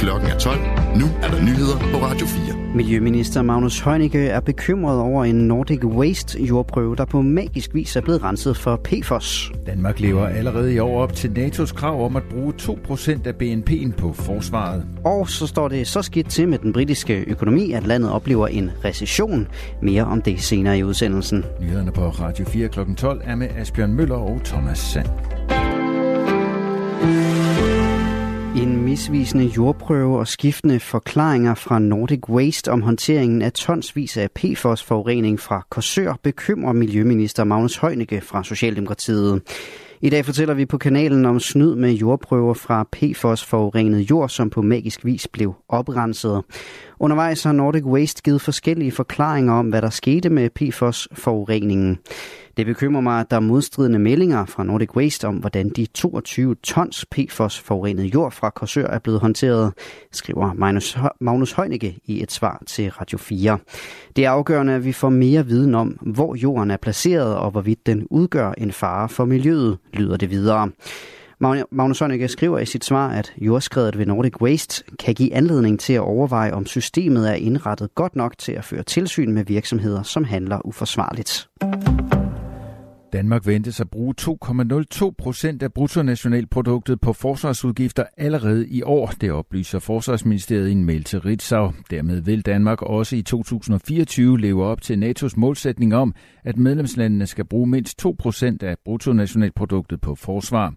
Klokken er 12. Nu er der nyheder på Radio 4. Miljøminister Magnus Heunicke er bekymret over en Nordic Waste jordprøve, der på magisk vis er blevet renset for PFOS. Danmark lever allerede i år op til NATO's krav om at bruge 2% af BNP'en på forsvaret. Og så står det så skidt til med den britiske økonomi, at landet oplever en recession. Mere om det senere i udsendelsen. Nyhederne på Radio 4 kl. 12 er med Asbjørn Møller og Thomas Sand. Misvisende jordprøve og skiftende forklaringer fra Nordic Waste om håndteringen af tonsvis af PFOS-forurening fra Korsør bekymrer Miljøminister Magnus Heunicke fra Socialdemokratiet. I dag fortæller vi på kanalen om snyd med jordprøver fra PFOS-forurenet jord, som på magisk vis blev oprenset. Undervejs har Nordic Waste givet forskellige forklaringer om, hvad der skete med PFOS-forureningen. Det bekymrer mig, at der er modstridende meldinger fra Nordic Waste om, hvordan de 22 tons PFOS forurenet jord fra Korsør er blevet håndteret, skriver Magnus, Magnus Heunicke i et svar til Radio 4. Det er afgørende, at vi får mere viden om, hvor jorden er placeret og hvorvidt den udgør en fare for miljøet, lyder det videre. Magnus Heunicke skriver i sit svar, at jordskredet ved Nordic Waste kan give anledning til at overveje, om systemet er indrettet godt nok til at føre tilsyn med virksomheder, som handler uforsvarligt. Danmark ventes at bruge 2,02 procent af bruttonationalproduktet på forsvarsudgifter allerede i år. Det oplyser Forsvarsministeriet i en mail til Ritzau. Dermed vil Danmark også i 2024 leve op til NATO's målsætning om, at medlemslandene skal bruge mindst 2 procent af bruttonationalproduktet på forsvar.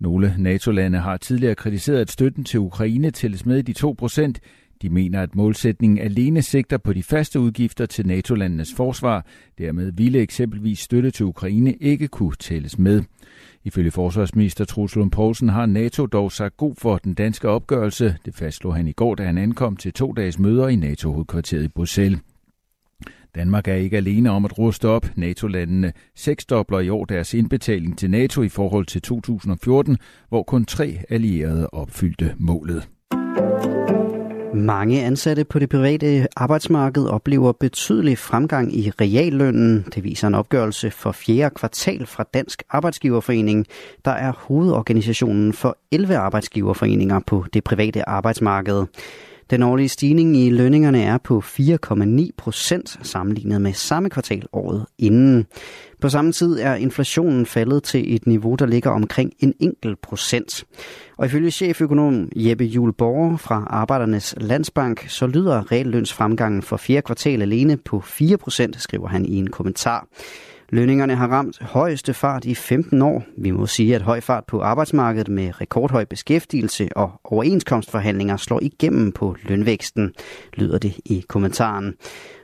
Nogle NATO-lande har tidligere kritiseret, at støtten til Ukraine tælles med i de 2 procent. De mener, at målsætningen alene sigter på de faste udgifter til NATO-landenes forsvar. Dermed ville eksempelvis støtte til Ukraine ikke kunne tælles med. Ifølge forsvarsminister Truls Lund Poulsen har NATO dog sagt god for den danske opgørelse. Det fastslog han i går, da han ankom til to dages møder i NATO-hovedkvarteret i Bruxelles. Danmark er ikke alene om at ruste op. NATO-landene seksdobler i år deres indbetaling til NATO i forhold til 2014, hvor kun tre allierede opfyldte målet. Mange ansatte på det private arbejdsmarked oplever betydelig fremgang i reallønnen. Det viser en opgørelse for fjerde kvartal fra Dansk Arbejdsgiverforening, der er hovedorganisationen for 11 arbejdsgiverforeninger på det private arbejdsmarked. Den årlige stigning i lønningerne er på 4,9 procent sammenlignet med samme kvartal året inden. På samme tid er inflationen faldet til et niveau, der ligger omkring en enkelt procent. Og ifølge cheføkonom Jeppe Juhl Borger fra Arbejdernes Landsbank, så lyder reallønsfremgangen for fjerde kvartal alene på 4 procent, skriver han i en kommentar. Lønningerne har ramt højeste fart i 15 år. Vi må sige, at høj fart på arbejdsmarkedet med rekordhøj beskæftigelse og overenskomstforhandlinger slår igennem på lønvæksten, lyder det i kommentaren.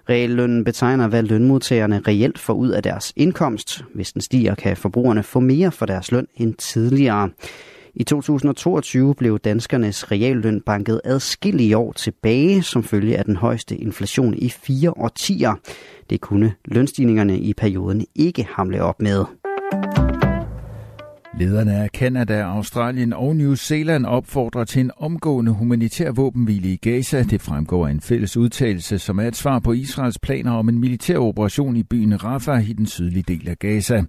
Reallønnen betegner, hvad lønmodtagerne reelt får ud af deres indkomst. Hvis den stiger, kan forbrugerne få mere for deres løn end tidligere. I 2022 blev danskernes realløn banket adskillige år tilbage som følge af den højeste inflation i fire årtier. Det kunne lønstigningerne i perioden ikke hamle op med. Lederne af Kanada, Australien og New Zealand opfordrer til en omgående humanitær våbenhvile i Gaza. Det fremgår af en fælles udtalelse, som er et svar på Israels planer om en militær operation i byen Rafah i den sydlige del af Gaza.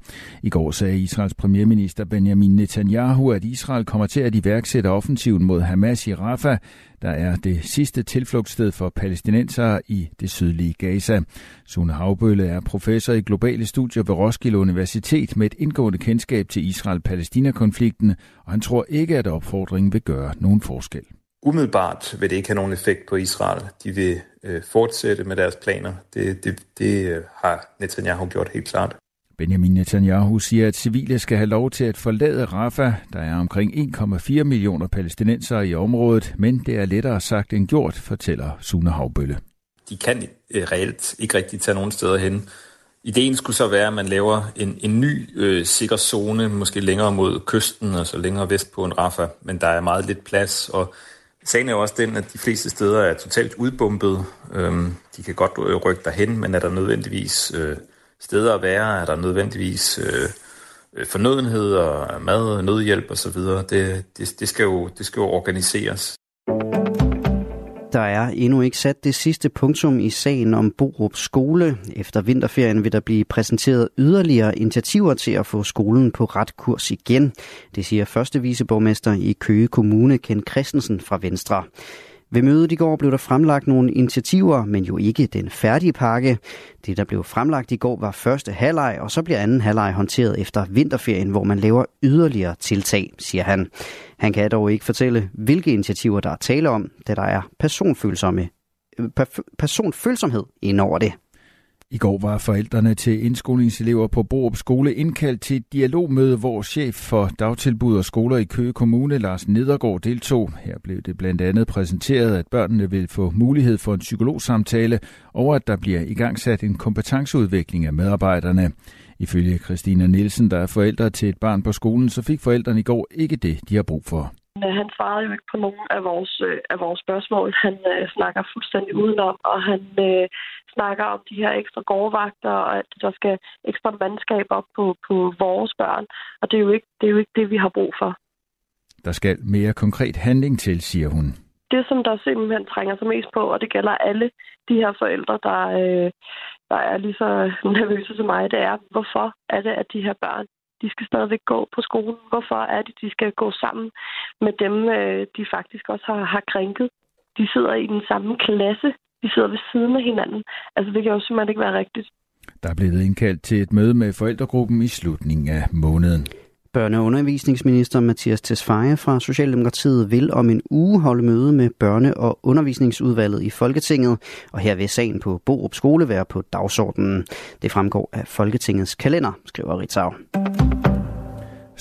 I går sagde Israels premierminister Benjamin Netanyahu, at Israel kommer til at iværksætte offensiven mod Hamas i Rafah, der er det sidste tilflugtssted for palæstinensere i det sydlige Gaza. Sune Havbølle er professor i globale studier ved Roskilde Universitet med et indgående kendskab til Israel Israel-Palæstina-konflikten, og han tror ikke, at opfordringen vil gøre nogen forskel. Umiddelbart vil det ikke have nogen effekt på Israel. De vil øh, fortsætte med deres planer. Det, det, det øh, har Netanyahu gjort helt klart. Benjamin Netanyahu siger, at civile skal have lov til at forlade Rafah. Der er omkring 1,4 millioner palæstinensere i området, men det er lettere sagt end gjort, fortæller Sune Havbølle. De kan øh, reelt ikke rigtig tage nogen steder hen. Ideen skulle så være, at man laver en, en ny øh, sikker zone, måske længere mod kysten, altså længere vest på en Rafa, men der er meget lidt plads, og Sagen er jo også den, at de fleste steder er totalt udbumpet. Øhm, de kan godt øh, rykke derhen, men er der nødvendigvis øh, steder at være? Er der nødvendigvis øh, øh fornødenheder, mad, nødhjælp osv.? Det, det, det, skal jo, det skal jo organiseres. Der er endnu ikke sat det sidste punktum i sagen om Borup skole. Efter vinterferien vil der blive præsenteret yderligere initiativer til at få skolen på ret kurs igen. Det siger første viceborgmester i Køge Kommune, Ken Christensen fra Venstre. Ved mødet i går blev der fremlagt nogle initiativer, men jo ikke den færdige pakke. Det, der blev fremlagt i går, var første halvleg, og så bliver anden halvleg håndteret efter vinterferien, hvor man laver yderligere tiltag, siger han. Han kan dog ikke fortælle, hvilke initiativer der er tale om, da der er personfølsomme, personfølsomhed ind over det. I går var forældrene til indskolingselever på Borup Skole indkaldt til et dialogmøde, hvor chef for dagtilbud og skoler i Køge Kommune, Lars Nedergaard, deltog. Her blev det blandt andet præsenteret, at børnene vil få mulighed for en psykologsamtale, og at der bliver igangsat en kompetenceudvikling af medarbejderne. Ifølge Christina Nielsen, der er forældre til et barn på skolen, så fik forældrene i går ikke det, de har brug for. Han svarede jo ikke på nogen af vores, øh, af vores spørgsmål. Han øh, snakker fuldstændig udenom, og han øh, snakker om de her ekstra gårdvagter, og at der skal ekstra mandskab op på, på vores børn. Og det er, jo ikke, det er jo ikke det, vi har brug for. Der skal mere konkret handling til, siger hun. Det, som der simpelthen trænger sig mest på, og det gælder alle de her forældre, der, øh, der er lige så nervøse som mig, det er, hvorfor er det, at de her børn de skal stadigvæk gå på skolen. Hvorfor er det, de skal gå sammen med dem, øh, de faktisk også har, har krænket? De sidder i den samme klasse. De sidder ved siden af hinanden. Altså, det kan jo simpelthen ikke være rigtigt. Der er blevet indkaldt til et møde med forældregruppen i slutningen af måneden. Børne- og undervisningsminister Mathias Tesfaye fra Socialdemokratiet vil om en uge holde møde med børne- og undervisningsudvalget i Folketinget, og her vil sagen på Borup Skole være på dagsordenen. Det fremgår af Folketingets kalender, skriver Ritzau.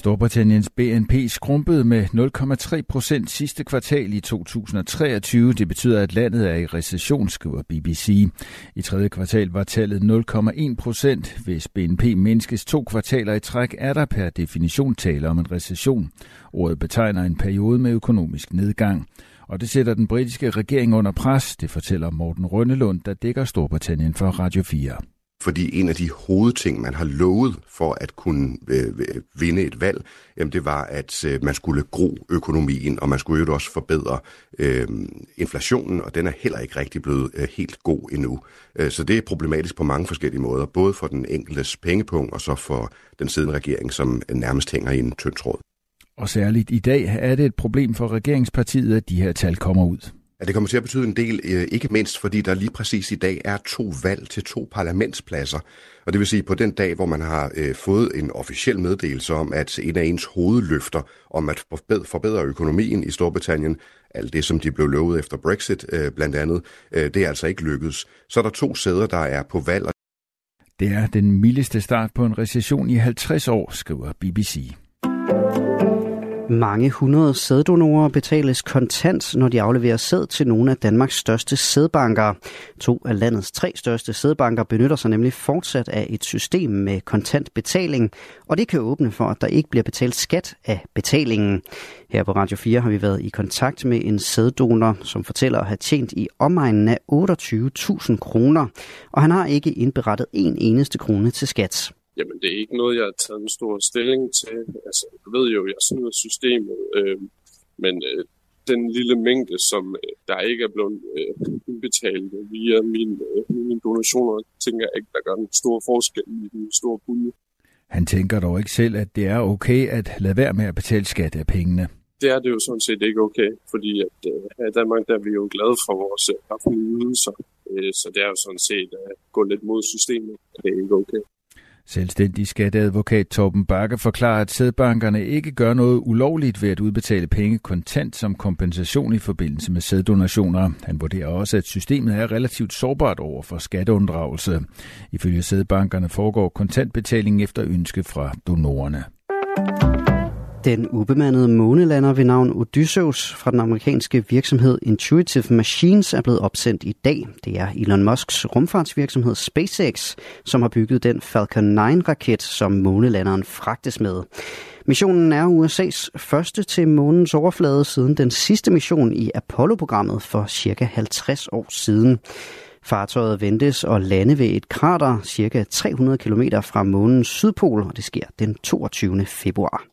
Storbritanniens BNP skrumpede med 0,3 procent sidste kvartal i 2023. Det betyder, at landet er i recession, skriver BBC. I tredje kvartal var tallet 0,1 procent. Hvis BNP mindskes to kvartaler i træk, er der per definition tale om en recession. Ordet betegner en periode med økonomisk nedgang. Og det sætter den britiske regering under pres, det fortæller Morten Rønnelund, der dækker Storbritannien for Radio 4. Fordi en af de hovedting, man har lovet for at kunne øh, øh, vinde et valg, jamen det var, at øh, man skulle gro økonomien, og man skulle jo også forbedre øh, inflationen, og den er heller ikke rigtig blevet øh, helt god endnu. Øh, så det er problematisk på mange forskellige måder, både for den enkeltes pengepunkt, og så for den siddende regering, som nærmest hænger i en tynd tråd. Og særligt i dag er det et problem for regeringspartiet, at de her tal kommer ud. Ja, det kommer til at betyde en del, øh, ikke mindst fordi der lige præcis i dag er to valg til to parlamentspladser. Og det vil sige på den dag, hvor man har øh, fået en officiel meddelelse om, at en af ens hovedløfter om at forbedre økonomien i Storbritannien, alt det som de blev lovet efter Brexit øh, blandt andet, øh, det er altså ikke lykkedes. Så er der to sæder, der er på valg. Det er den mildeste start på en recession i 50 år, skriver BBC. Mange hundrede sæddonorer betales kontant, når de afleverer sæd til nogle af Danmarks største sædbanker. To af landets tre største sædbanker benytter sig nemlig fortsat af et system med kontant betaling, og det kan åbne for, at der ikke bliver betalt skat af betalingen. Her på Radio 4 har vi været i kontakt med en sæddonor, som fortæller at have tjent i omegnen af 28.000 kroner, og han har ikke indberettet en eneste krone til skat. Jamen, det er ikke noget, jeg har taget en stor stilling til. Altså, jeg ved jo, jeg snyder systemet, øh, men øh, den lille mængde, som øh, der ikke er blevet øh, indbetalt via min, øh, mine donationer, tænker jeg ikke, der gør en stor forskel i den store pulje. Han tænker dog ikke selv, at det er okay at lade være med at betale skat af pengene. Det er det jo sådan set ikke okay, fordi at, øh, her i Danmark der er vi jo glade for vores øh, offentlige ydelser, øh, så det er jo sådan set at gå lidt mod systemet, det er ikke okay. Selvstændig skatteadvokat Torben Bakke forklarer, at sædbankerne ikke gør noget ulovligt ved at udbetale penge kontant som kompensation i forbindelse med sæddonationer. Han vurderer også, at systemet er relativt sårbart over for skatteunddragelse. Ifølge sædbankerne foregår kontantbetaling efter ønske fra donorerne. Den ubemandede månelander ved navn Odysseus fra den amerikanske virksomhed Intuitive Machines er blevet opsendt i dag. Det er Elon Musks rumfartsvirksomhed SpaceX, som har bygget den Falcon 9-raket, som månelanderen fragtes med. Missionen er USA's første til månens overflade siden den sidste mission i Apollo-programmet for cirka 50 år siden. Fartøjet ventes at lande ved et krater cirka 300 km fra månens sydpol, og det sker den 22. februar.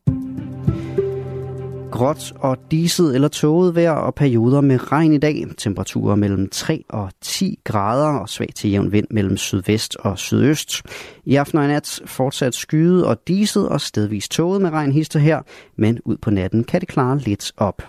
Gråt og diset eller tåget vejr og perioder med regn i dag. Temperaturer mellem 3 og 10 grader og svag til jævn vind mellem sydvest og sydøst. I aften og i nat fortsat skyet og diset og stedvis tåget med regn hister her, men ud på natten kan det klare lidt op.